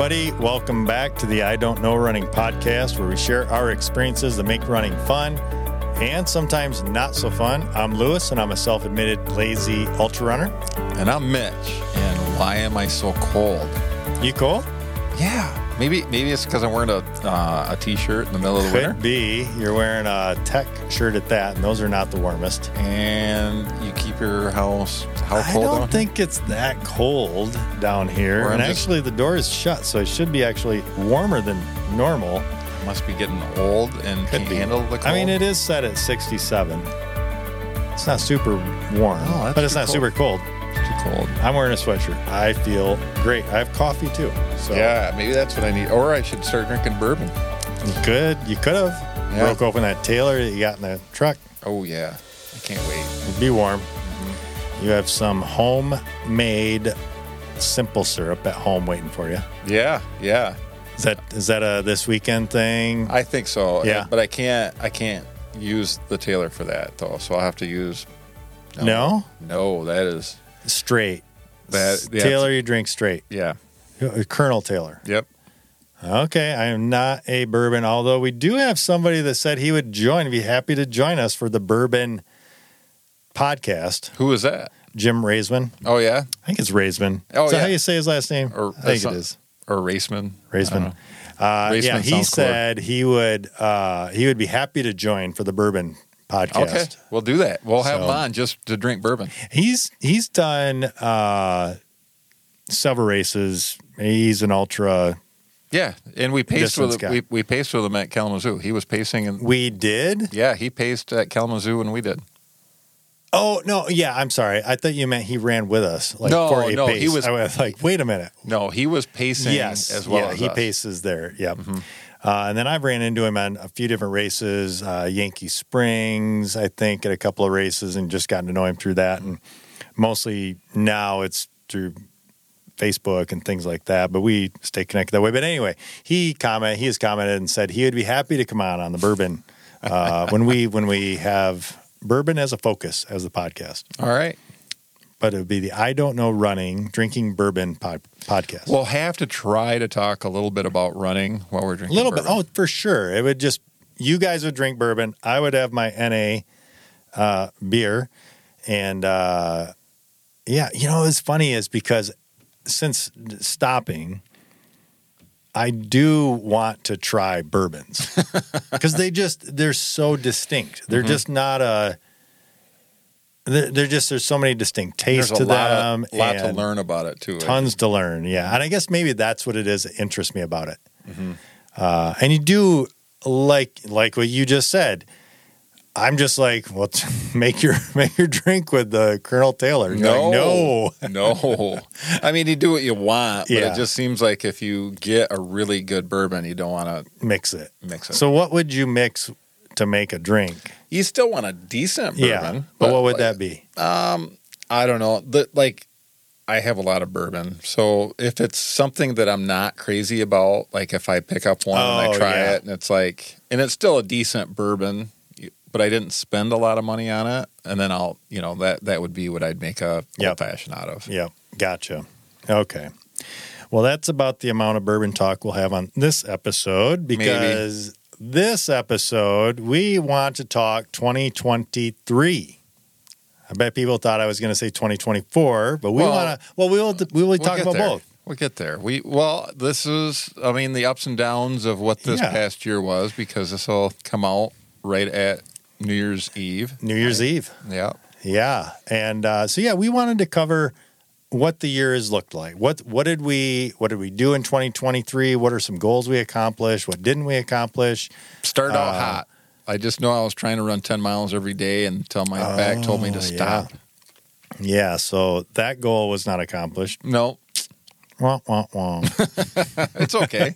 everybody. Welcome back to the I Don't Know Running podcast, where we share our experiences that make running fun and sometimes not so fun. I'm Lewis, and I'm a self admitted lazy ultra runner. And I'm Mitch. And why am I so cold? You cold? Yeah. Maybe maybe it's because I'm wearing a uh, a t-shirt in the middle of the winter. Could be. You're wearing a tech shirt at that, and those are not the warmest. And you keep your house how cold? I don't down think it's that cold down here. Or I'm And just- actually, the door is shut, so it should be actually warmer than normal. Must be getting old and Could be. handle the cold. I mean, it is set at 67. It's not super warm, Oh, but it's not cold. super cold. Cold. I'm wearing a sweatshirt. I feel great. I have coffee too. So Yeah, maybe that's what I need. Or I should start drinking bourbon. good. You could have Yeah. broke open that Taylor that you got in the truck. Oh yeah, I can't wait. It'd be warm. Mm-hmm. You have some homemade simple syrup at home waiting for you. Yeah, yeah. Is that is that a this weekend thing? I think so. Yeah. but I can't. I can't use the Taylor for that though. So I'll have to use. No? no, that is Straight. That- yeah, Taylor, you drink straight. yeah. Colonel Taylor. Yep. Okay, I am not a bourbon, although we do have somebody that said he would join, be happy to join us for the bourbon podcast. Who is that? Jim Raisman. Oh yeah, I think it's Raisman. Oh, is that yeah. how you say his last name? Or- I think it is. or Raceman. Raisman. Uh, Raisman yeah, he said he would uh, he would be happy to join for the bourbon podcast. Okay, we'll do that. We'll have So- him on just to drink bourbon. He's he's done uh, several races. He's an ultra. Yeah, and we paced with guy. we, we paced with him at Kalamazoo. He was pacing, and We did. yeah, he paced at Kalamazoo, and we did. Oh no, yeah. I'm sorry. I thought you meant he ran with us. Like No, for a no, pace. he was- I was like, wait a minute. No, he was pacing yes, as well yeah, as he us. paces there. Yep. Mhm. Uh, and then I've ran into him on a few different races, uh, Yankee Springs, I think, at a couple of races, and just gotten to know him through that. And mostly now it's through Facebook and things like that. But we stay connected that way. But anyway, he comment he has commented and said he would be happy to come on on the bourbon uh, when we when we have bourbon as a focus as the podcast. All right, But it would be the I don't know running drinking bourbon pod, podcast. we'll have to try to talk a little bit about running while we're drinking. A little bit. Oh, for sure. It would just you guys would drink bourbon. I would have my NA uh, beer, and uh, yeah, you know it's funny is because since stopping, I do want to try bourbons because they just they're so distinct. They're Mhm. just not a. They're, they're just there's so many distinct tastes to lot, them. of, lot to learn about it too. tons to learn yeah and i guess maybe that's what it is that interests me about it Mhm. uh, and you do like like what you just said i'm just like well make your make your drink with the colonel taylor You're like, no no. I mean, you do what you want, but Yeah. it just seems like if you get a really good bourbon, you don't want to mix it to mix it. so what would you mix to make a drink you still want a decent bourbon. yeah but, what would like, that be Um, I don't know. The, like, I have a lot of bourbon, so if it's something that I'm not crazy about, like if I pick up one and Oh, I try yeah. it, and it's like, and it's still a decent bourbon, but I didn't spend a lot of money on it, and then I'll, you know, that that would be what I'd make a Yep. old fashioned out of. Yep, gotcha. Okay. Well, that's about the amount of bourbon talk we'll have on this episode because this episode we want to talk 2023. I bet people thought I was going to say 2024, but we Well, want to. Well, we will. We will We'll talk about there. both. We'll get there. We well, this is, I mean, the ups and downs of what this Yeah. past year was because this will come out right at New Year's Eve. New Year's Eve. Yeah. Yeah, and uh, so yeah, we wanted to cover what the year has looked like. What what did we what did we do in 2023? What are some goals we accomplished? What didn't we accomplish? Started out Uh, hot. I just know I was trying to run 10 miles every day until my back told me Oh, to yeah. stop. Yeah, so that goal was not accomplished. No, Wah, wah, wah. it's okay.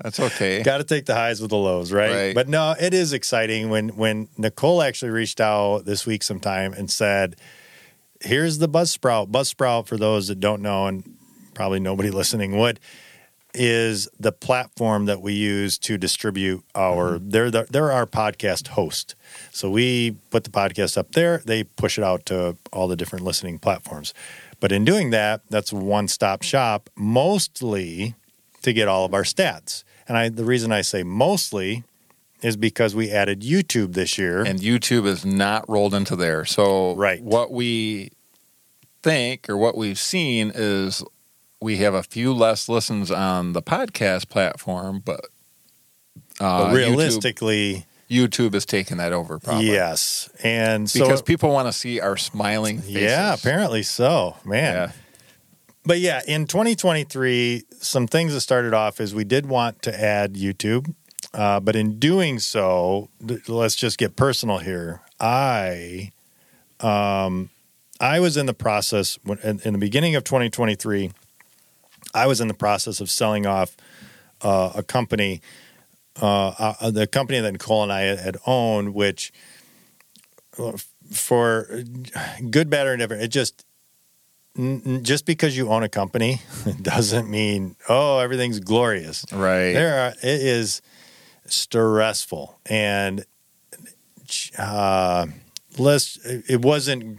That's okay. Got to take the highs with the lows, right? Right. But no, it is exciting when when Nicole actually reached out this week sometime and said, "Here's the Buzzsprout. Buzzsprout, for those that don't know, and probably nobody listening would, is the platform that we use to distribute our. Mm-hmm. They're the, they're our podcast host. So we put the podcast up there. They push it out to all the different listening platforms. But in doing that, that's one stop shop. Mostly to get all of our stats. And I, the reason I say mostly is because we added YouTube this year. And YouTube is not rolled into there. So Right. what we think or what we've seen is we have a few less listens on the podcast platform, but, uh, but realistically, YouTube, YouTube is taking that over probably. yes. And so, Because people want to see our smiling faces. yeah, apparently so, man. Yeah. But yeah, in 2023, some things that started off is we did want to add YouTube, uh, but in doing so, th- let's just get personal here. I, um, I was in the process when, in, in the beginning of 2023. I was in the process of selling off uh, a company, uh, uh, the company that Nicole and I had owned, which uh, for good, bad, or indifferent, it just just because you own a company doesn't mean oh everything's glorious. Right. There are it is stressful and uh, let's it wasn't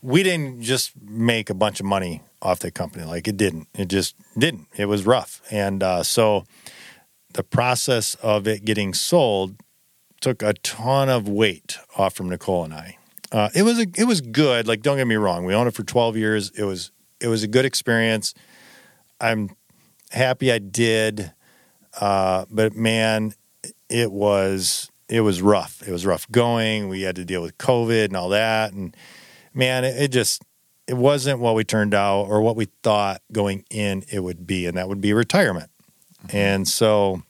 we didn't just make a bunch of money off the company like it didn't it just didn't it was rough and uh, so the process of it getting sold took a ton of weight off from Nicole and I. Uh, it was a, it was good. Like don't get me wrong, we owned it for twelve years. It was it was a good experience. I'm happy I did, uh, but man, it was it was rough. It was rough going. We had to deal with COVID and all that, and man, it, it just it wasn't what we turned out or what we thought going in it would be, and that would be retirement. Mm-hmm. And so,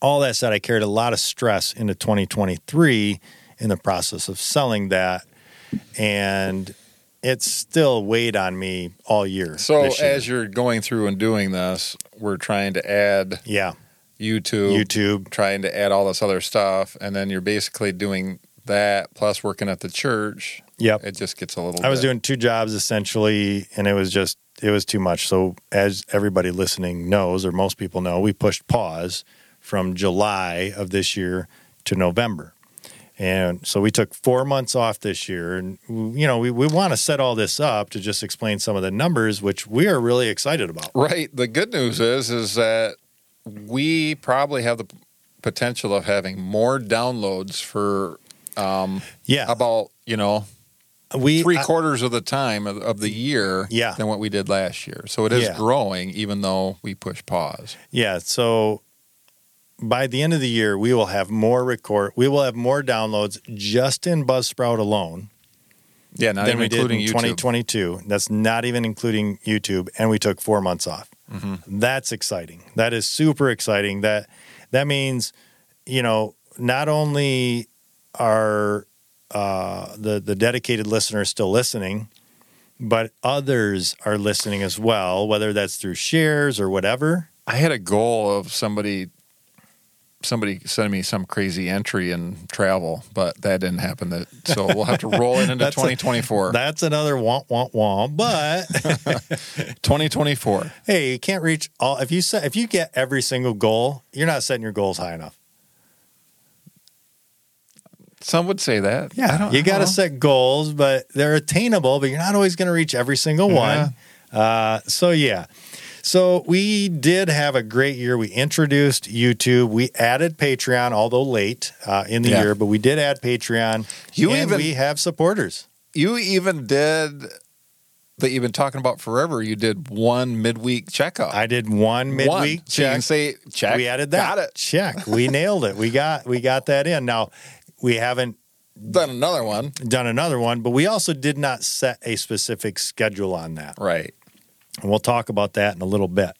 all that said, I carried a lot of stress into 2023 in the process of selling that, and it's still weighed on me all year. So year. as you're going through and doing this, we're trying to add yeah, YouTube, YouTube, trying to add all this other stuff, and then you're basically doing that plus working at the church. yep. It just gets a little. I was bit- doing two jobs essentially, and it was just it was too much. So, as everybody listening knows, or most people know, we pushed pause from July of this year to November, and so we took four months off this year. And you know, we we want to set all this up to just explain some of the numbers, which we are really excited about. right. The good news is is that we probably have the potential of having more downloads for um, Yeah, about you know we three I- quarters of the time of, of the year Yeah. than what we did last year. So it is Yeah. growing, even though we push pause. Yeah. So by the end of the year, we will have more record. We will have more downloads just in Buzzsprout alone Yeah, not than even we did including in YouTube. 2022. That's not even including YouTube, and we took four months off. Mm-hmm. That's exciting. That is super exciting. That that means, you know, not only are uh, the the dedicated listeners still listening, but others are listening as well. Whether that's through shares or whatever. I had a goal of somebody somebody sent me some crazy entry in travel, but that didn't happen. That so we'll have to roll it into That's a- 2024. That's another womp womp womp. But 2024. hey, you can't reach all. If you set, if you get every single goal, you're not setting your goals high enough. Some would say that. I Yeah, don't- you got to set goals, but they're attainable. But you're not always going to reach every single one. Uh, so yeah, so we did have a great year. We introduced YouTube. We added Patreon, although late uh, in the Yeah. year, but we did add Patreon. You and even- we have supporters. You even did that you've been talking about forever. You did one midweek checkup. I did one midweek One. So you check. can say check. We added that. Got it. Check. We nailed it. We got we got that in. Now we haven't Done another one. done another one, but we also did not set a specific schedule on that. Right. And we'll talk about that in a little bit.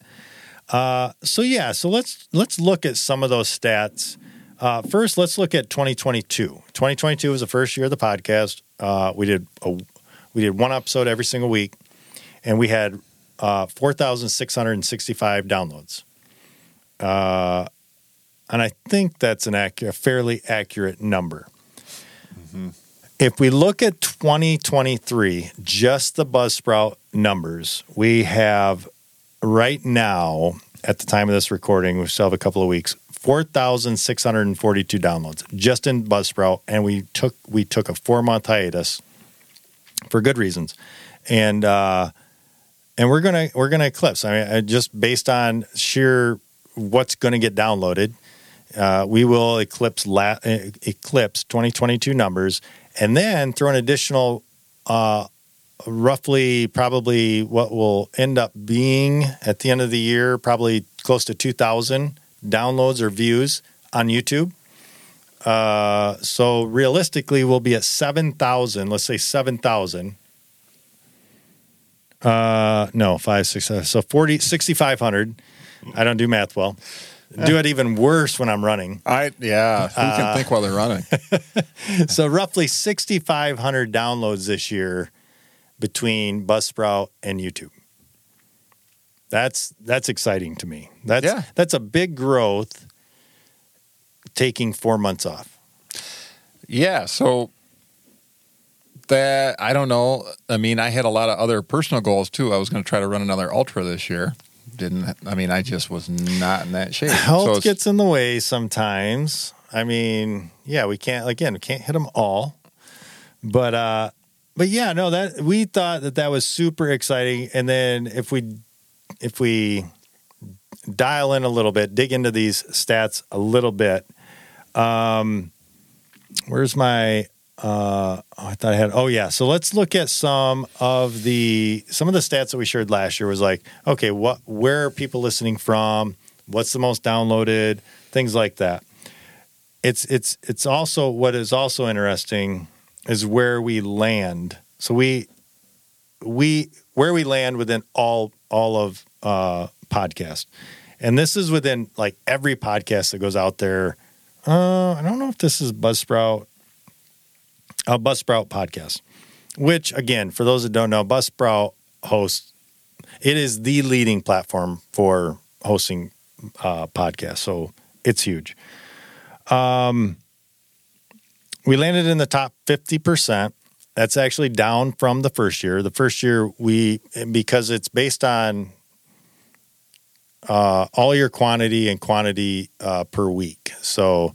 Uh, so yeah, so let's let's look at some of those stats. Uh, first, let's look at 2022. 2022 was the first year of the podcast. Uh, we did a, we did one episode every single week, and we had uh, 4,665 downloads. Uh, and I think that's an accurate, fairly accurate number. If we look at 2023, just the Buzzsprout numbers, we have right now, at the time of this recording, we still have a couple of weeks, 4,642 downloads just in Buzzsprout. And we took we took a four month hiatus for good reasons. And uh and we're gonna we're gonna eclipse. I mean, just based on sheer what's to get downloaded. Uh, we will eclipse la- eclipse 2022 numbers, and then throw an additional, uh, roughly probably what will end up being at the end of the year, probably close to 2,000 downloads or views on YouTube. Uh, so realistically, we'll be at 7,000. Let's say 7,000. Uh, no, six, seven. So 40, 6,500. I don't do math well. Do it even worse when I'm running. I yeah. Who Uh, can think while they're running? So roughly 6,500 downloads this year between Buzzsprout and YouTube. That's that's exciting to me. That's Yeah. that's a big growth taking 4 months off. Yeah, so that I don't know. I mean, I had a lot of other personal goals too. I was going to try to run another ultra this year. Didn't I mean I just was not in that shape. Health so gets in the way sometimes. I mean, yeah, we can't again, we can't hit them all. But uh but yeah, no, that we thought that that was super exciting and then if we if we dial in a little bit, dig into these stats a little bit. Um where's my uh oh, I thought I had oh yeah. So let's look at some of the some of the stats that we shared last year was like, okay, what where are people listening from? What's the most downloaded? Things like that. It's it's it's also what is also interesting is where we land. So we we where we land within all all of uh podcast. And this is within like every podcast that goes out there. Uh I don't know if this is Buzzsprout a Buzzsprout podcast, which again, for those that don't know, Buzzsprout hosts. It is the leading platform for hosting uh, podcasts, so it's huge. Um, we landed in the top fifty percent. That's actually down from the first year. The first year we because it's based on uh, all your quantity and quantity uh, per week. So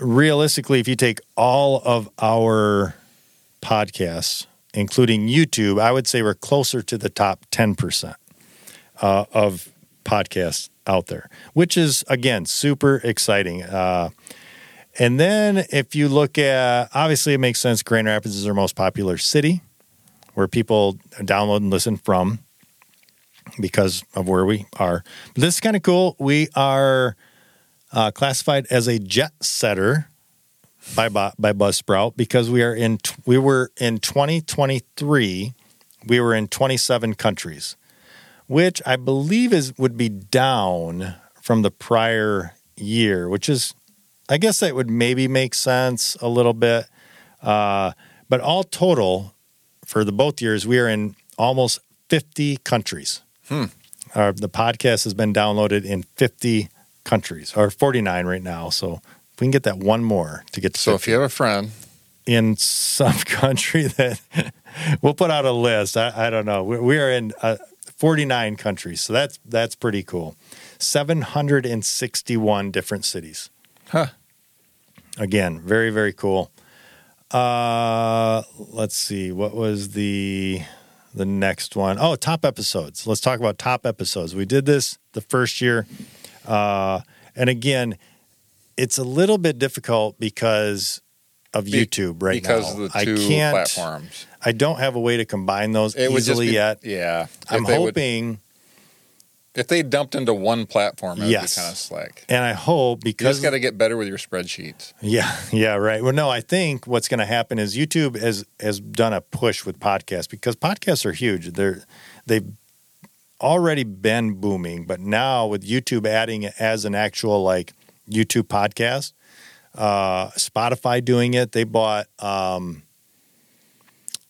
realistically, if you take all of our podcasts, including YouTube, I would say we're closer to the top 10% uh, of podcasts out there, which is, again, super exciting. Uh, and then if you look at, obviously, it makes sense. Grand Rapids is our most popular city where people download and listen from because of where we are. But this is kind of cool. We are uh, classified as a jet setter by by Buzzsprout because we are in we were in 2023 we were in 27 countries, which I believe is would be down from the prior year, which is I guess that would maybe make sense a little bit. Uh, but all total for the both years, we are in almost 50 countries. Hmm. Uh, the podcast has been downloaded in 50 countries, or 49 right now. So if we can get that one more to get to So 50 if you have a friend, in some country that we'll put out a list. I, I don't know. We, we are in uh, 49 countries, so that's that's pretty cool. 761 different cities. huh? Again, very very cool. Uh, let's see. What was the the next one? Oh, top episodes. Let's talk about top episodes. We did this the first year, uh, and again, it's a little bit difficult because of Be- YouTube right because now. of the two I can't. platforms. I don't have a way to combine those It easily be, yet. Yeah, I'm they would- hoping, if they dumped into one platform, it would be kind of slick. and I hope You because just got to get better with your spreadsheets. Yeah, yeah, right. Well, no, I think what's going to happen is YouTube has has done a push with podcasts because podcasts are huge. They're they've already been booming, but now with YouTube adding it as an actual like YouTube podcast, uh, Spotify doing it, they bought um,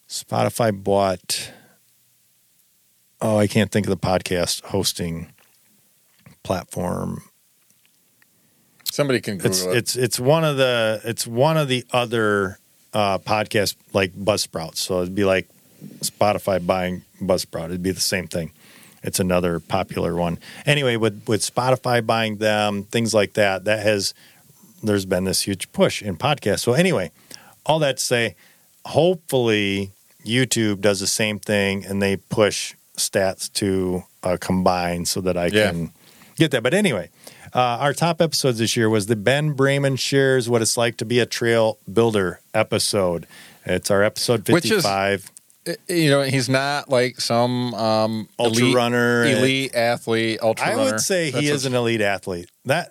Spotify bought. Oh, I can't think of the podcast hosting platform Somebody can Google it's it. it's it's one of the it's one of the other uh, podcasts like Buzzsprout. So it'd be like Spotify buying Buzzsprout. It'd be the same thing. It's another popular one. Anyway, with with Spotify buying them, things like that, that has there's been this huge push in podcasts. So anyway, all that to say, hopefully YouTube does the same thing and they push stats to uh, combine so that I Yeah. can get that. But anyway, uh, our top episodes this year was the Ben Brayman shares what it's like to be a trail builder episode. It's our episode fifty-five. You know, he's not like some um, Ultra elite, runner. elite athlete, ultra I runner. would say That's he is an elite athlete. That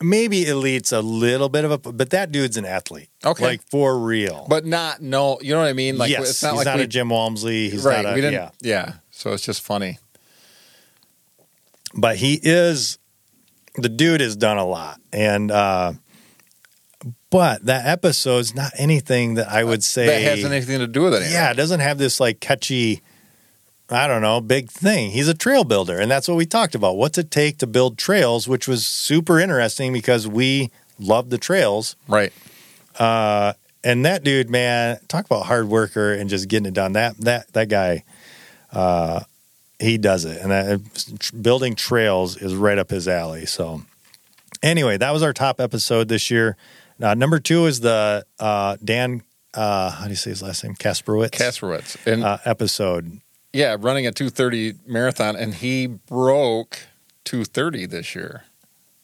maybe elite's a little bit of a, but that dude's an athlete. Okay. like for real. but not no. You know what I mean? Like yes, it's not he's like not we, a Jim Walmsley. He's right. not a yeah. Yeah. So it's just funny. but he is the dude has done a lot and uh but that episode's not anything that i would say that has anything to do with it. yeah it doesn't have this like catchy i don't know big thing. He's a trail builder and that's what we talked about what's it take to build trails which was super interesting because we love the trails. Right. uh and that dude man talk about hard worker and just getting it done. That that that guy uh he does it and that, building trails is right up his alley. So anyway that was our top episode this year uh, number two is the uh dan uh how do you say his last name kasperowitz Kasperowitz. And uh, episode yeah, running a 230 marathon, and he broke 230 this year.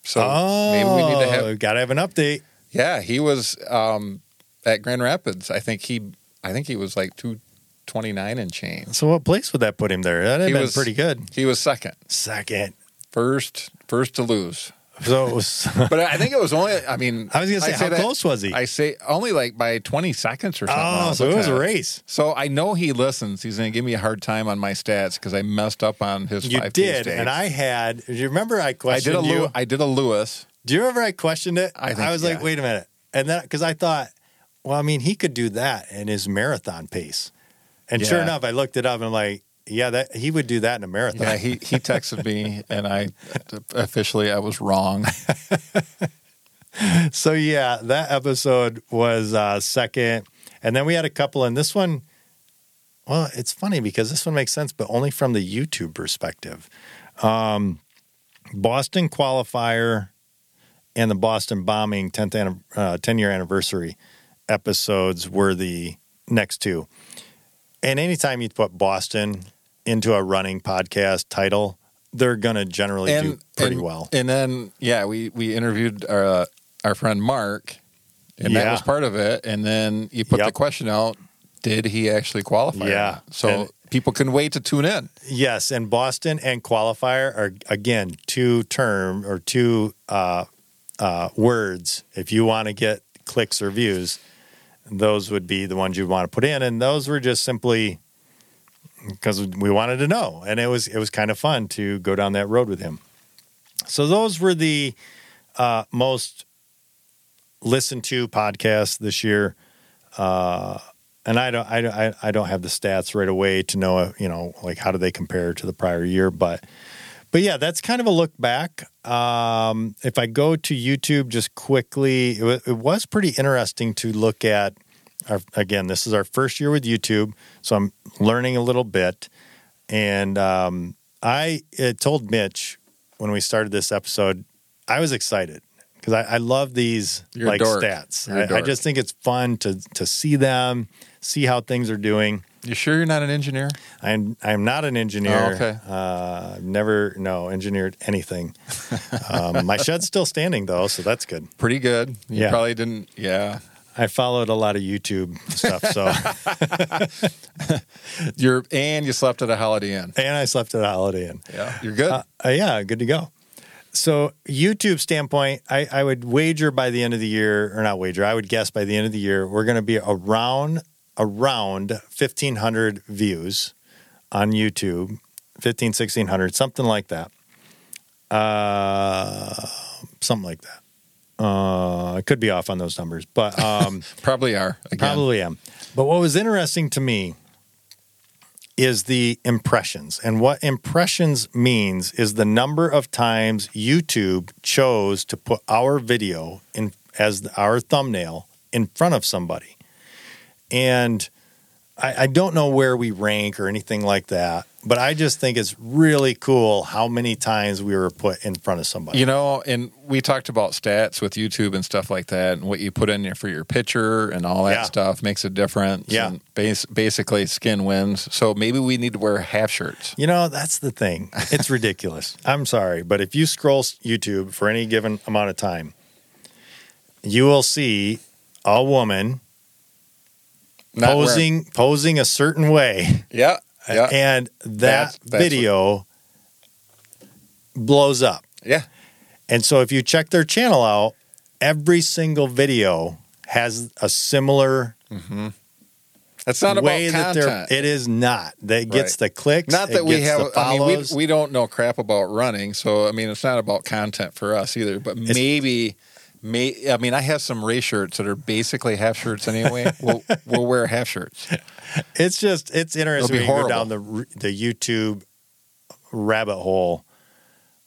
So oh maybe we need to have. gotta have an update Yeah, he was um, at Grand Rapids. I think he, I think he was like 229 and change. so what place would that put him there that'd have He been was- pretty good He was second, second first, first to lose. So it was But I think it was only. I mean, i was gonna say, how that- close was he I say only like by 20 seconds or something. Oh so it was a race So I know he listens. He's going to give me a hard time on my stats because I messed up on his. You 5K did, and I had. Do you remember I I did questioned a you? Lew- I did a Lewis. Do you remember I questioned it? I think- was like, wait a minute, and then because I thought, well, I mean, he could do that in his marathon pace, and sure enough, I looked it up and I'm like, yeah, that he would do that in a marathon. Yeah, he he texted me, and I officially I was wrong. so yeah, that episode was uh, second, and then we had a couple, and this one. Well, it's funny because this one makes sense, but only from the YouTube perspective. Um, Boston qualifier and the Boston bombing 10th anni- uh, 10 year anniversary episodes were the next two. And anytime you put Boston into a running podcast title, they're going to generally do pretty and, well. And then yeah, we we interviewed our uh, our friend Mark, and that was part of it. And then you put the question out: Did he actually qualify? Yeah. So And- people can wait to tune in. Yes, and Boston and qualifier are again two term or two uh, uh, words. If you want to get clicks or views, those would be the ones you'd want to put in, and those were just simply because we wanted to know, and it was it was kind of fun to go down that road with him. So those were the uh, most listened to podcasts this year. Uh, and I don't, I, don't- I, I don't have the stats right away to know, you know, like how do they compare to the prior year, but, but yeah, that's kind of a look back. Um, if I go to YouTube just quickly, it, wa- it was pretty interesting to look at. Our, again, this is our first year with YouTube, so I'm learning a little bit. And um, I told Mitch when we started this episode, I was excited because I, I love these You're like dork. stats. I, I just think it's fun to to see them, see how things are doing. You sure you're not an engineer? I'm I'm not an engineer. Oh, okay. Uh, never no engineered anything. um, my shed's still standing though, so that's good. Pretty good. You Yeah. probably didn't. Yeah. I followed a lot of YouTube stuff, so You're and you slept at a Holiday Inn. and I slept at a Holiday Inn. Yeah. You're good. Uh, uh, yeah, good to go. So YouTube standpoint, I, I would wager by the end of the year, or not wager, I would guess by the end of the year, we're going to be around around 1,500 views on YouTube, 15, 1,600, something like that. Uh, something like that. Uh, I could be off on those numbers, but um, probably are. Again. Probably am. But what was interesting to me is the impressions. And what impressions means is the number of times YouTube chose to put our video in as our thumbnail in front of somebody. And I, I don't know where we rank or anything like that. but I just think it's really cool how many times we were put in front of somebody. You know, and we talked about stats with YouTube and stuff like that, and what you put in there for your picture and all that Yeah. stuff makes a difference. Yeah. And bas- basically, skin wins. So maybe we need to wear half shirts. You know, that's the thing. It's ridiculous. I'm sorry, but if you scroll YouTube for any given amount of time, you will see a woman Not wearing- posing posing a certain way, yeah. Yeah. and that That's- that's video blows up. yeah. And so if you check their channel out, every single video has a similar mm-hmm. That's not way about that they're it is not. That gets Right. the clicks. not that we have. I mean, we, we don't know crap about running, so I mean, it's not about content for us either. But maybe, may I mean, I have some race shirts that are basically half shirts anyway. we'll we'll wear half shirts. It's just it's interesting when you go down the the YouTube rabbit hole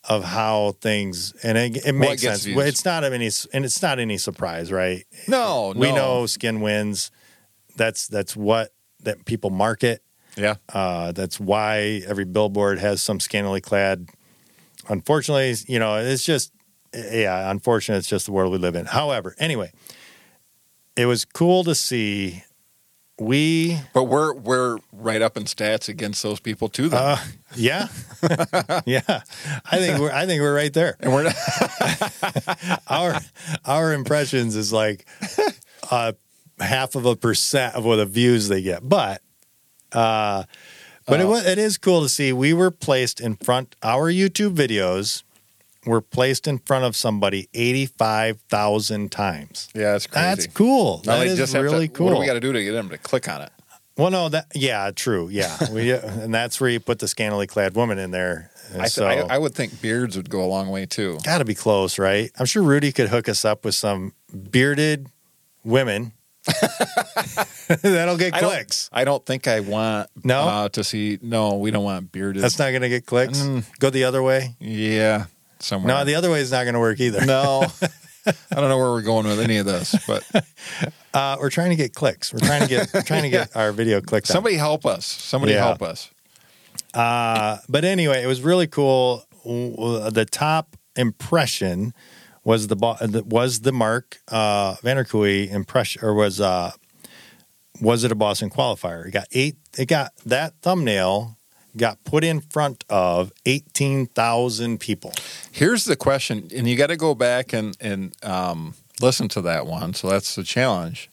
of how things and it, it makes sense. It's not any and it's not any surprise, right? No, We no. know skin wins. That's that's what that people market. Yeah. Uh, that's why every billboard has some scantily clad. Unfortunately, you know, it's just yeah. Unfortunately, it's just the world we live in. However, anyway, it was cool to see. We But we're we're right up in stats against those people too. Then. Uh, yeah, yeah. I think we're I think we're right there. and we're not- Our our impressions is like uh, half of a percent of what the views they get, but uh, but it Uh, was it is cool to see. We were placed in front. Our YouTube videos were placed in front of somebody eighty five thousand times. yeah, it's crazy. That's cool. Now that is really to, cool. What do we got to do to get them to click on it? well, no, that yeah, true, yeah. We, and that's where you put the scantily clad woman in there. I, th- so, I, I would think beards would go a long way too. Got to be close, right? I'm sure Rudy could hook us up with some bearded women. That'll get I don't- clicks. I don't think I want No? uh, to see. No, we don't want bearded. That's not going to get clicks. Mm. Go the other way. yeah, somewhere. No, the other way is not going to work either. no. I don't know where we're going with any of this, but Uh, we're trying to get clicks. We're trying to get we're trying to get our video clicked. somebody help us. Somebody Yeah. help us. Uh, but anyway, it was really cool. The top impression was the was the Mark uh, impression, or was uh, was it a Boston qualifier? It got eight. It got that thumbnail got put in front of eighteen thousand people. Here's the question, and you got to go back and and um, listen to that one. So that's the challenge.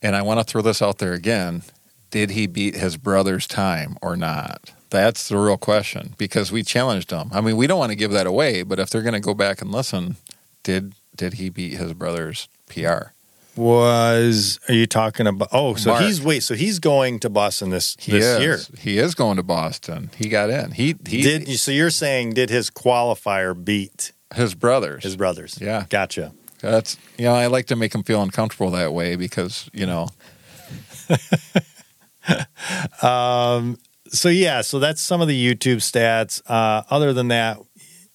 And I want to throw this out there again: Did he beat his brother's time or not? That's the real question because we challenged him. I mean, we don't want to give that away, but if they're going to go back and listen, did did he beat his brother's PR? Was are you talking about? Oh, so Mark. he's wait. So he's going to Boston this He this is. year. He is going to Boston. He got in. He he did so? You're saying did his qualifier beat his brothers. his brothers? Yeah. gotcha. That's you know I like to make him feel uncomfortable that way because you know Um, so yeah, so that's some of the YouTube stats. Uh, other than that,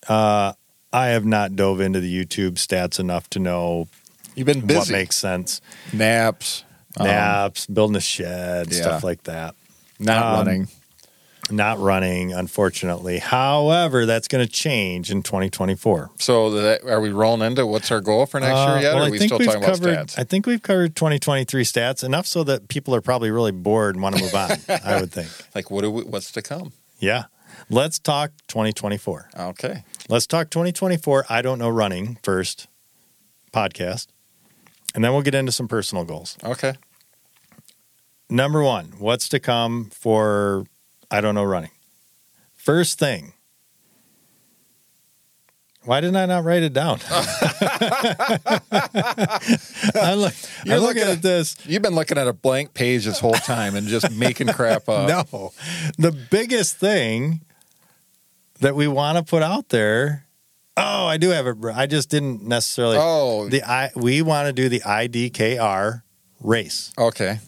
uh, I have not dove into the YouTube stats enough to know you've been busy. what busy. makes sense. naps, um, Naps, building a shed, yeah. stuff like that. not Um, running. Not running, unfortunately. However, that's going to change in 2024. So that, are we rolling into what's our goal for next Uh, year yet? well, or I are we still talking covered. about stats? I think we've covered 2023 stats enough so that people are probably really bored and want to move on. I would think. like what do we, what's to come? Yeah. Let's talk 2024. Okay. Let's talk 2024. I don't know running first podcast, and then we'll get into some personal goals. Okay. Number one, what's to come for I don't know running? First thing. Why didn't I not write it down? I'm, look, You're I'm looking looking at at- this. You've been looking at a blank page this whole time and just making crap up. No, the biggest thing that we want to put out there. Oh, I do have it. I just didn't necessarily. Oh, The I we want to do the IDKR race. okay.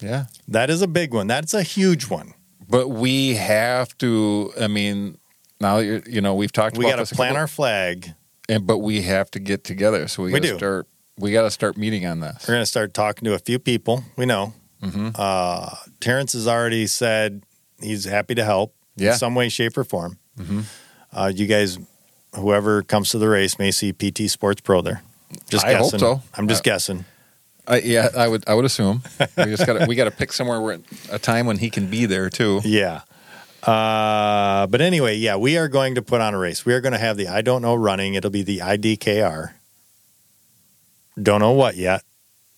Yeah. That is a big one. That's a huge one. But we have to. I mean, now you're, you know we've talked. About. We got to plant couple- our flag. and but we have to get together. So we, We got to do. start. We got to start meeting on this. We're going to start talking to a few people we know. Mhm. Uh, Terrence has already said he's happy to help Yeah. in some way, shape, or form. Mhm. Uh, you guys, whoever comes to the race, may see PT Sports Pro there. Just I hope guessing. so. I'm just Uh, guessing. I, yeah, I would. I would assume we just got. We got to pick somewhere where a time when he can be there too. Yeah. Uh, but anyway, yeah, we are going to put on a race. We are going to have the I don't know running. It'll be the IDKR. Don't know what yet.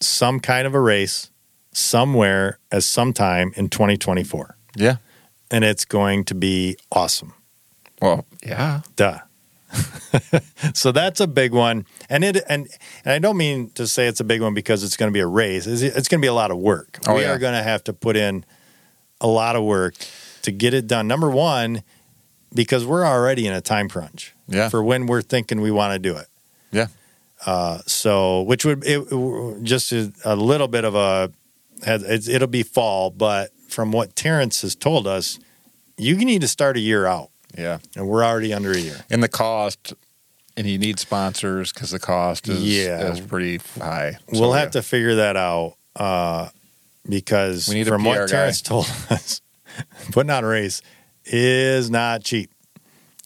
Some kind of a race somewhere as sometime in 2024. Yeah. And it's going to be awesome. Well, yeah. Duh. so that's a big one. And it and, and I don't mean to say it's a big one because it's going to be a race. It's, it's going to be a lot of work. Oh, we yeah. are going to have to put in a lot of work to get it done. Number one, because we're already in a time crunch Yeah. for when we're thinking we want to do it. Yeah. Uh, so, which would it, it- just a, little bit of a, it's- it'll be fall, but from what Terrence has told us, you need to start a year out, Yeah. and we're already under a year. And the cost, and you need sponsors because the cost is Yeah. is pretty high. we'll So, have yeah. to figure that out uh, because We need from what guy. Terrence told us, putting on a race is not cheap.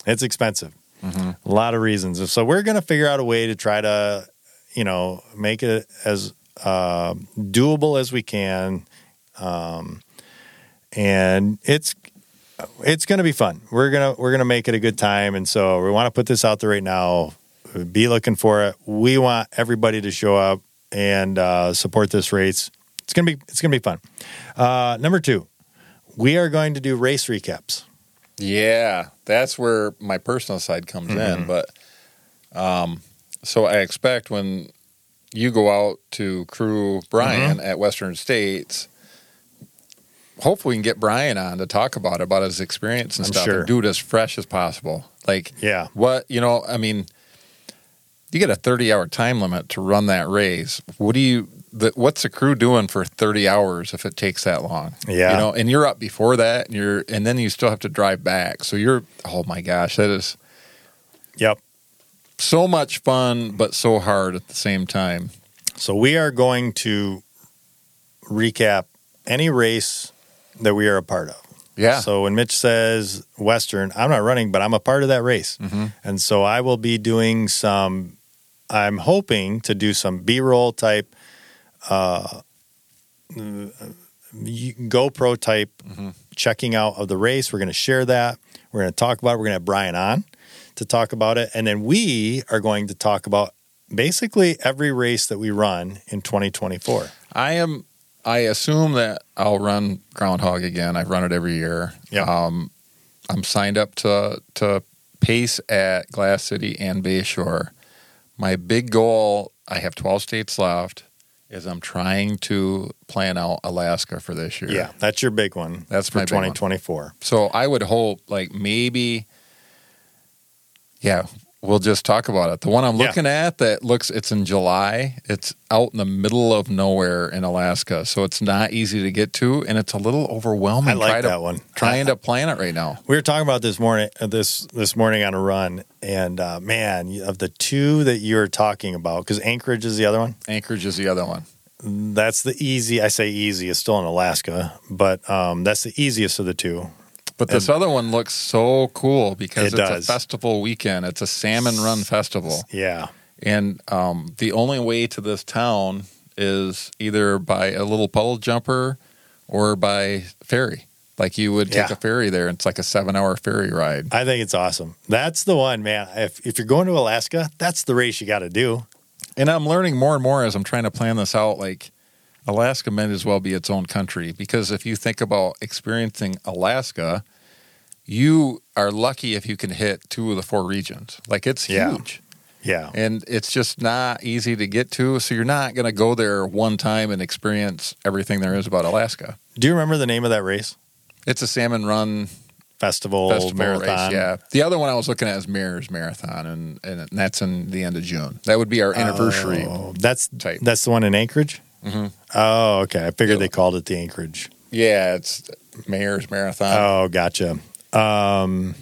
It's expensive. Mhm. A lot of reasons. So we're going to figure out a way to try to, you know, make it as uh, doable as we can, um, and it's it's going to be fun. We're gonna we're gonna make it a good time, and so we want to put this out there right now. Be looking for it. We want everybody to show up and uh, support this race. It's gonna be it's gonna be fun. Uh, number two, we are going to do race recaps. Yeah, that's where my personal side comes in. Mhm. But um, so I expect when you go out to crew Brian Mm-hmm. at Western States, hopefully we can get Brian on to talk about it, about his experience and I'm stuff, sure. and do it as fresh as possible. Like Yeah, what you know, I mean, you get a thirty-hour time limit to run that race. What do you? The, what's the crew doing for thirty hours if it takes that long? Yeah. you know, and you're up before that, and you're, and then you still have to drive back. So you're, oh my gosh, that is yep. so much fun, but so hard at the same time. So we are going to recap any race that we are a part of. Yeah, So when Mitch says Western, I'm not running, but I'm a part of that race. Mhm. And so I will be doing some, I'm hoping to do some B roll type, uh, GoPro type Mhm. checking out of the race. We're going to share that. We're going to talk about it. We're going to have Brian on to talk about it. And then we are going to talk about basically every race that we run in 2024. I am. I assume that I'll run Groundhog again. I run it every year. Yeah. Um, I'm signed up to to pace at Glass City and Bayshore. My big goal, I have 12 states left, is I'm trying to plan out Alaska for this year. Yeah, that's your big one. That's for my big one. 2024. So I would hope, like maybe, yeah, we'll just talk about it. The one I'm Yeah. looking at that looks, it's in July. It's out in the middle of nowhere in Alaska, so it's not easy to get to, and it's a little overwhelming. I like try to- that one. Trying to plan it right now. We were talking about this morning, uh, this this morning on a run, and uh, man, of the two that you're talking about, because Anchorage is the other one. Anchorage is the other one. That's the easy. I say easy. It's still in Alaska, but um, that's the easiest of the two. But this other one looks so cool because It it's does. a festival weekend. It's a salmon run festival. Yeah, And um, the only way to this town is either by a little puddle jumper or by ferry. Like you would take Yeah. a ferry there. It's like a seven hour ferry ride. I think it's awesome. That's the one, man. If if you're going to Alaska, that's the race you got to do. And I'm learning more and more as I'm trying to plan this out. Like Alaska might as well be its own country because if you think about experiencing Alaska, you are lucky if you can hit two of the four regions. Like it's Yeah. huge. Yeah, and it's just not easy to get to. So you're not going to go there one time and experience everything there is about Alaska. do you remember the name of that race? It's a salmon run Festival, festival marathon. race. Yeah, the other one I was looking at is Mayor's Marathon, and, and that's in the end of June. That would be our oh, anniversary. Oh, that's type. that's the one in Anchorage. Mhm. Oh, okay. I figured they called it the Anchorage. Yeah, it's Mayor's Marathon. Oh, gotcha. Um,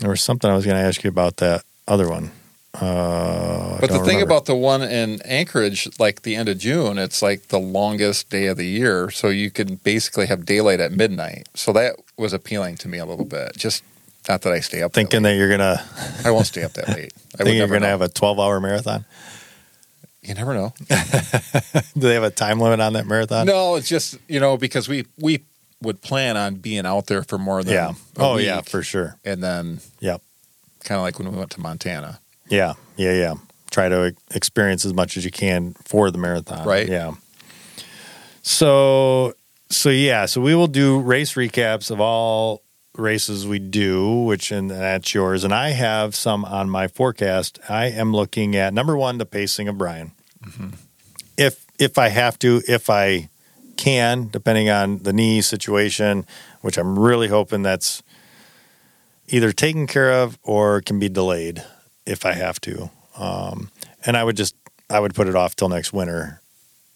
there was something I was going to ask you about that other one. Uh, But the thing remember. about the one in Anchorage, like the end of June, it's like the longest day of the year. So you could basically have daylight at midnight. So that was appealing to me a little bit. Just not that I stay up. thinking that, that you're gonna. I won't stay up that late. I think you're gonna know. have a 12 hour marathon. You never know. Do they have a time limit on that marathon? no, it's just you know because we we would plan on being out there for more than Yeah. Oh yeah, for sure. and then Yep. kind of like when we went to Montana. Yeah. Yeah. Yeah. Try to experience as much as you can for the marathon. Right. Yeah. So so yeah, so we will do race recaps of all races we do, which and that's yours. And I have some on my forecast. I am looking at number one, the pacing of Brian. If if I have to, if I can, depending on the knee situation, which I'm really hoping that's either taken care of or can be delayed if I have to. Um, and I would just I would put it off till next winter.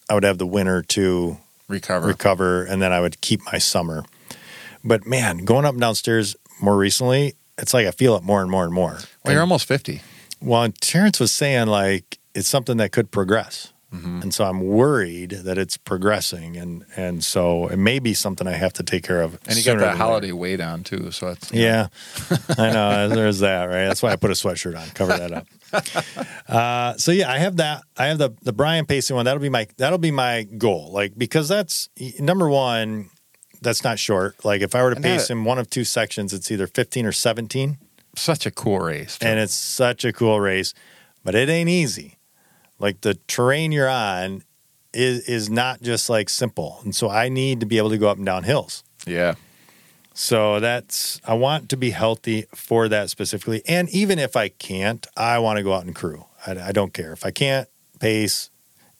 I would have the winter to Recover. recover, and then I would keep my summer. But man, going up and downstairs more recently, it's like I feel it more and more and more. well, you're almost fifty. Well, and Terrence was saying like it's something that could progress. Mm-hmm. And so I'm worried that it's progressing, and and so it may be something I have to take care of. And you got that than later. holiday weight on too, so Yeah, I know. There's that, right? That's why I put a sweatshirt on, cover that up. Uh, so yeah, I have that. I have the the Brian pacing one. That'll be my that'll be my goal. Like because that's number one. That's not short. Like if I were to And pace that- in one of two sections, it's either 15 or 17, such a cool race. and it's such a cool race. But it ain't easy. Like the terrain you're on is is not just like simple, and so I need to be able to go up and down hills. yeah, So that's I want to be healthy for that specifically, and even if I can't, I want to go out and crew. I, I don't care if I can't pace,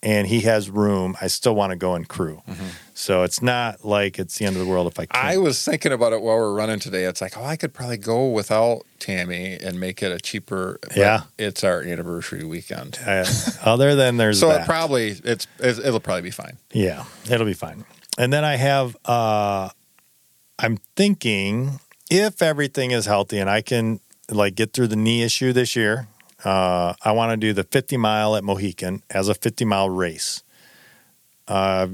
and he has room. I still want to go and crew. Mm-hmm. So it's not like it's the end of the world if I can't. I was thinking about it while we are running today. It's like, oh, I could probably go without Tammy and make it a cheaper. Yeah. it's our anniversary weekend, Uh, other than there's so that. it probably it's, it's it'll probably be fine. Yeah, it'll be fine. And then I have uh I'm thinking if everything is healthy and I can like get through the knee issue this year, uh I want to do the 50 mile at Mohican as a 50 mile race. Uh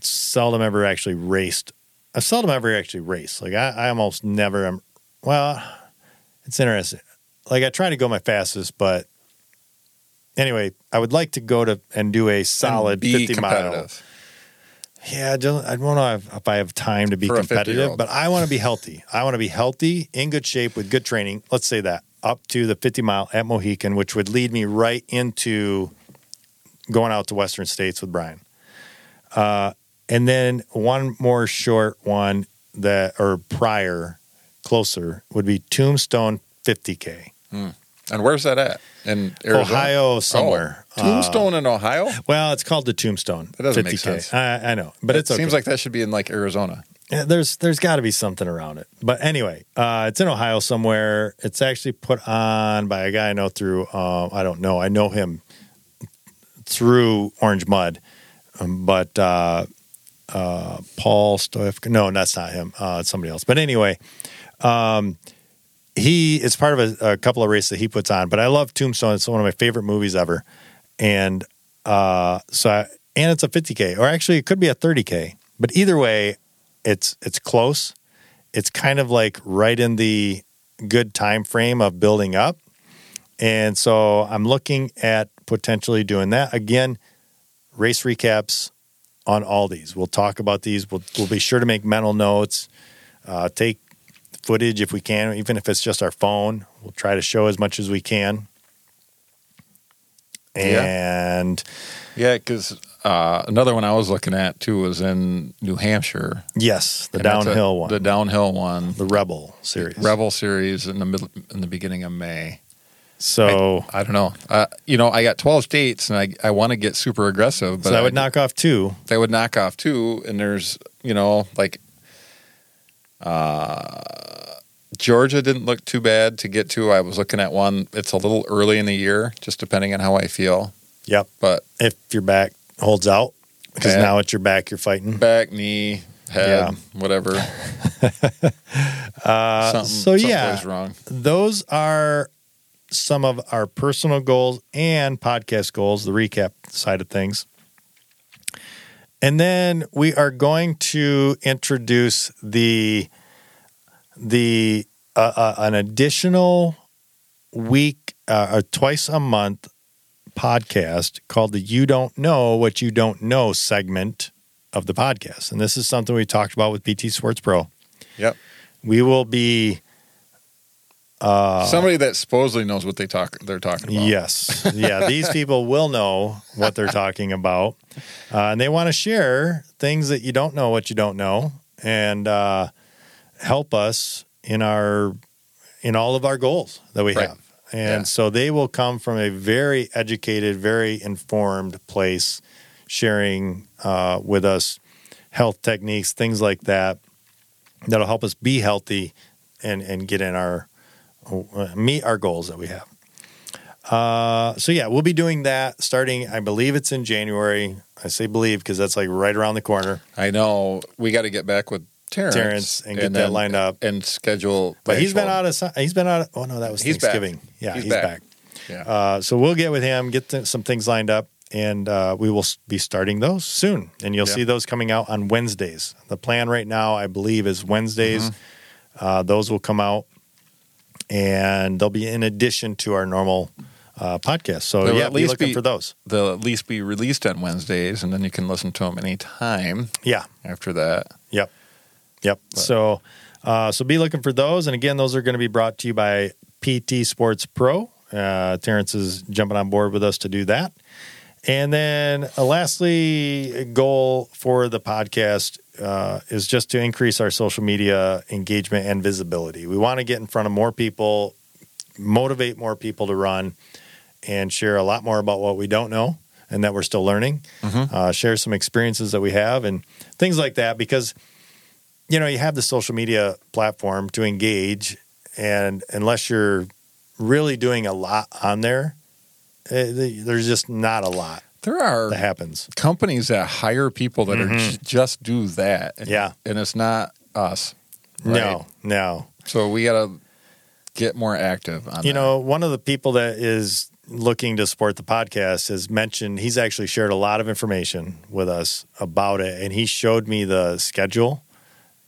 seldom ever actually raced. I seldom ever actually race. Like I, I almost never am well, it's interesting. Like I try to go my fastest, but anyway, I would like to go to and do a solid 50 mile. Yeah, I don't, I don't know if, if I have time to be For competitive, but I want to be healthy. I want to be healthy, in good shape, with good training. Let's say that up to the 50 mile at Mohican, which would lead me right into going out to Western States with Brian. Uh, and then one more short one that, or prior, closer, would be Tombstone 50K. And where's that at? In Arizona? Ohio somewhere. Oh, Tombstone in Ohio. Well, it's called the Tombstone. That doesn't 50K. make sense. I, I know, but it it's okay. seems like that should be in like Arizona. Yeah, there's there's got to be something around it. But anyway, uh, it's in Ohio somewhere. It's actually put on by a guy I know through. Uh, I don't know. I know him through Orange Mud, um, but uh, Paul Stoyf. No, that's not him. Uh, it's somebody else. But anyway, um, he is part of a, a couple of races that he puts on. But I love Tombstone. It's one of my favorite movies ever, and uh, so I, and it's a 50k, or actually it could be a 30k. But either way, it's it's close. It's kind of like right in the good time frame of building up. And so I'm looking at potentially doing that. Again, race recaps on all these. We'll talk about these. We'll, we'll be sure to make mental notes, uh, take footage if we can, even if it's just our phone. We'll try to show as much as we can. And Yeah, because uh, another one I was looking at too was in New Hampshire. yes, the that's a- downhill one, The the, downhill one. The Rebel series. Rebel series in the middle in the beginning of May. So, I don't know. Uh, you know, I got 12 states and I, I want to get super aggressive, but so that would I- knock off two. they would knock off two. And there's, you know, like uh, Georgia didn't look too bad to get to. I was looking at one. It's a little early in the year, just depending on how I feel. Yep. But if your back holds out because now it's your back you're fighting. back, knee, head, Yeah. whatever. Uh, something, so something yeah, wrong. those are some of our personal goals and podcast goals, the recap side of things. And then we are going to introduce the the uh, uh, an additional week uh, or twice a month podcast called the "You Don't Know What You Don't Know" segment of the podcast, and this is something we talked about with PT Sports Pro. Yep. We will be uh, Somebody that supposedly knows what they talk they're talking about. Yes. Yeah. These people will know what they're talking about. Uh, and they want to share things that you don't know what you don't know and uh, help us in our in all of our goals that we Right. have. And Yeah. so they will come from a very educated, very informed place, sharing uh, with us health techniques, things like that, that'll help us be healthy and, and get in our meet our goals that we have. Uh, so yeah, we'll be doing that starting. I believe it's in January. I say believe because that's like right around the corner. I know we got to get back with Terrence, Terrence and get that then- lined up. and schedule. But he's been out of. He's been out. Of, oh no, that was He's back. Thanksgiving. Yeah, he's, He's back. back. Yeah. Uh, so we'll get with him, get th- some things lined up, and uh, we will be starting those soon. And you'll Yeah. see those coming out on Wednesdays. The plan right now, I believe, is Wednesdays. Mm-hmm. Uh, those will come out, and they'll be in addition to our normal uh, podcast. So They'll yeah, at be least looking be- for those. They'll at least be released on Wednesdays, and then you can listen to them anytime Yeah. after that. Yep. Yep. But- So, uh, so be looking for those. And again, those are going to be brought to you by PT Sports Pro. Uh, Terrence is jumping on board with us to do that. And then, uh, lastly, goal for the podcast uh, is just to increase our social media engagement and visibility. We want to get in front of more people, motivate more people to run, and share a lot more about what we don't know and that we're still learning. Mhm. Uh, share some experiences that we have and things like that because you know you have the social media platform to engage and unless you're really doing a lot on there eh, there's just not a lot There are that happens companies that hire people that are Mhm. j- just do that. And, Yeah. and it's not us. right? no no So we got to get more active on. you that. know one of the people that is looking to support the podcast has mentioned he's actually shared a lot of information with us about it and he showed me the schedule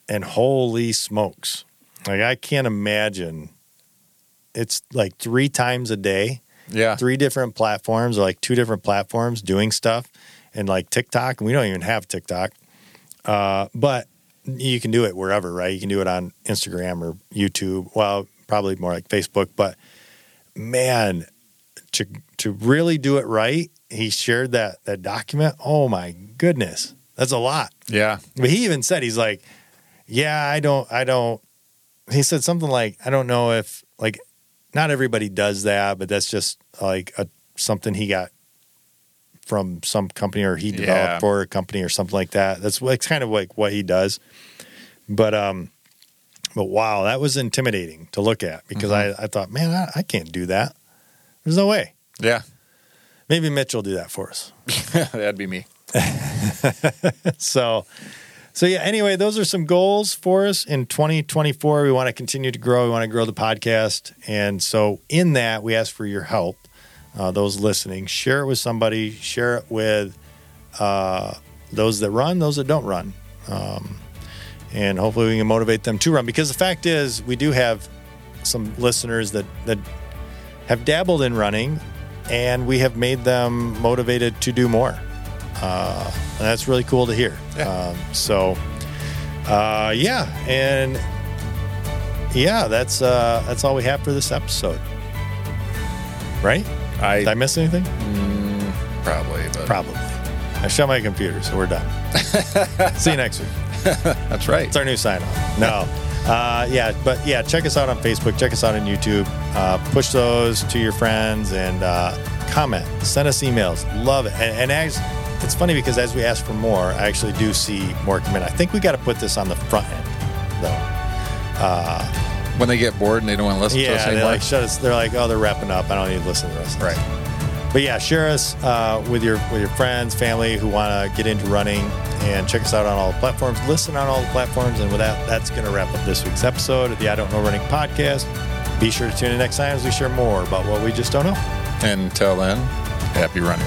and holy smokes like i can't imagine it's like three times a day yeah, three different platforms or like two different platforms doing stuff and like TikTok. We don't even have TikTok. Uh, but you can do it wherever, right? You can do it on Instagram or YouTube. Well, probably more like Facebook. But man, to to really do it right, he shared that that document. Oh my goodness. That's a lot. yeah, But he even said he's like, yeah, I don't, I don't. He said something like, I don't know if like, not everybody does that, but that's just like a something he got from some company or he developed Yeah. for a company or something like that. That's like kind of like what he does. But um, but wow, that was intimidating to look at because I I thought, man, I, I can't do that. There's no way. yeah. Maybe Mitch will do that for us. That'd be me. so so yeah anyway those are some goals for us in 2024 we want to continue to grow. We want to grow the podcast. And so in that we ask for your help. Uh, those listening share it with somebody. Share it with uh, those that run those that don't run. Um, and hopefully we can motivate them to run. Because the fact is we do have some listeners that that have dabbled in running and we have made them motivated to do more uh, and that's really cool to hear. Yeah. Um, so, uh, yeah, and yeah, that's uh, that's all we have for this episode. Right? I Did I miss anything? mm, probably, but Probably. I shut my computer, so we're done. See you next week. that's right. It's our new sign off. No. Uh, yeah, but yeah, check us out on Facebook, check us out on YouTube. Uh, push those to your friends and uh, comment. Send us emails. Love it. And, and as, it's funny because as we ask for more, I actually do see more come in. I think we got to put this on the front end, though. Uh, when they get bored and they don't want to listen to us yeah, they anymore. like shut us. They're like, oh, they're wrapping up. I don't need to listen to the rest. of this. right. But yeah, share us uh, with your with your friends, family who want to get into running, and check us out on all the platforms. Listen on all the platforms, and with that, that's going to wrap up this week's episode of the I Don't Know Running podcast. Be sure to tune in next time as we share more about what we just don't know. Until then, happy running.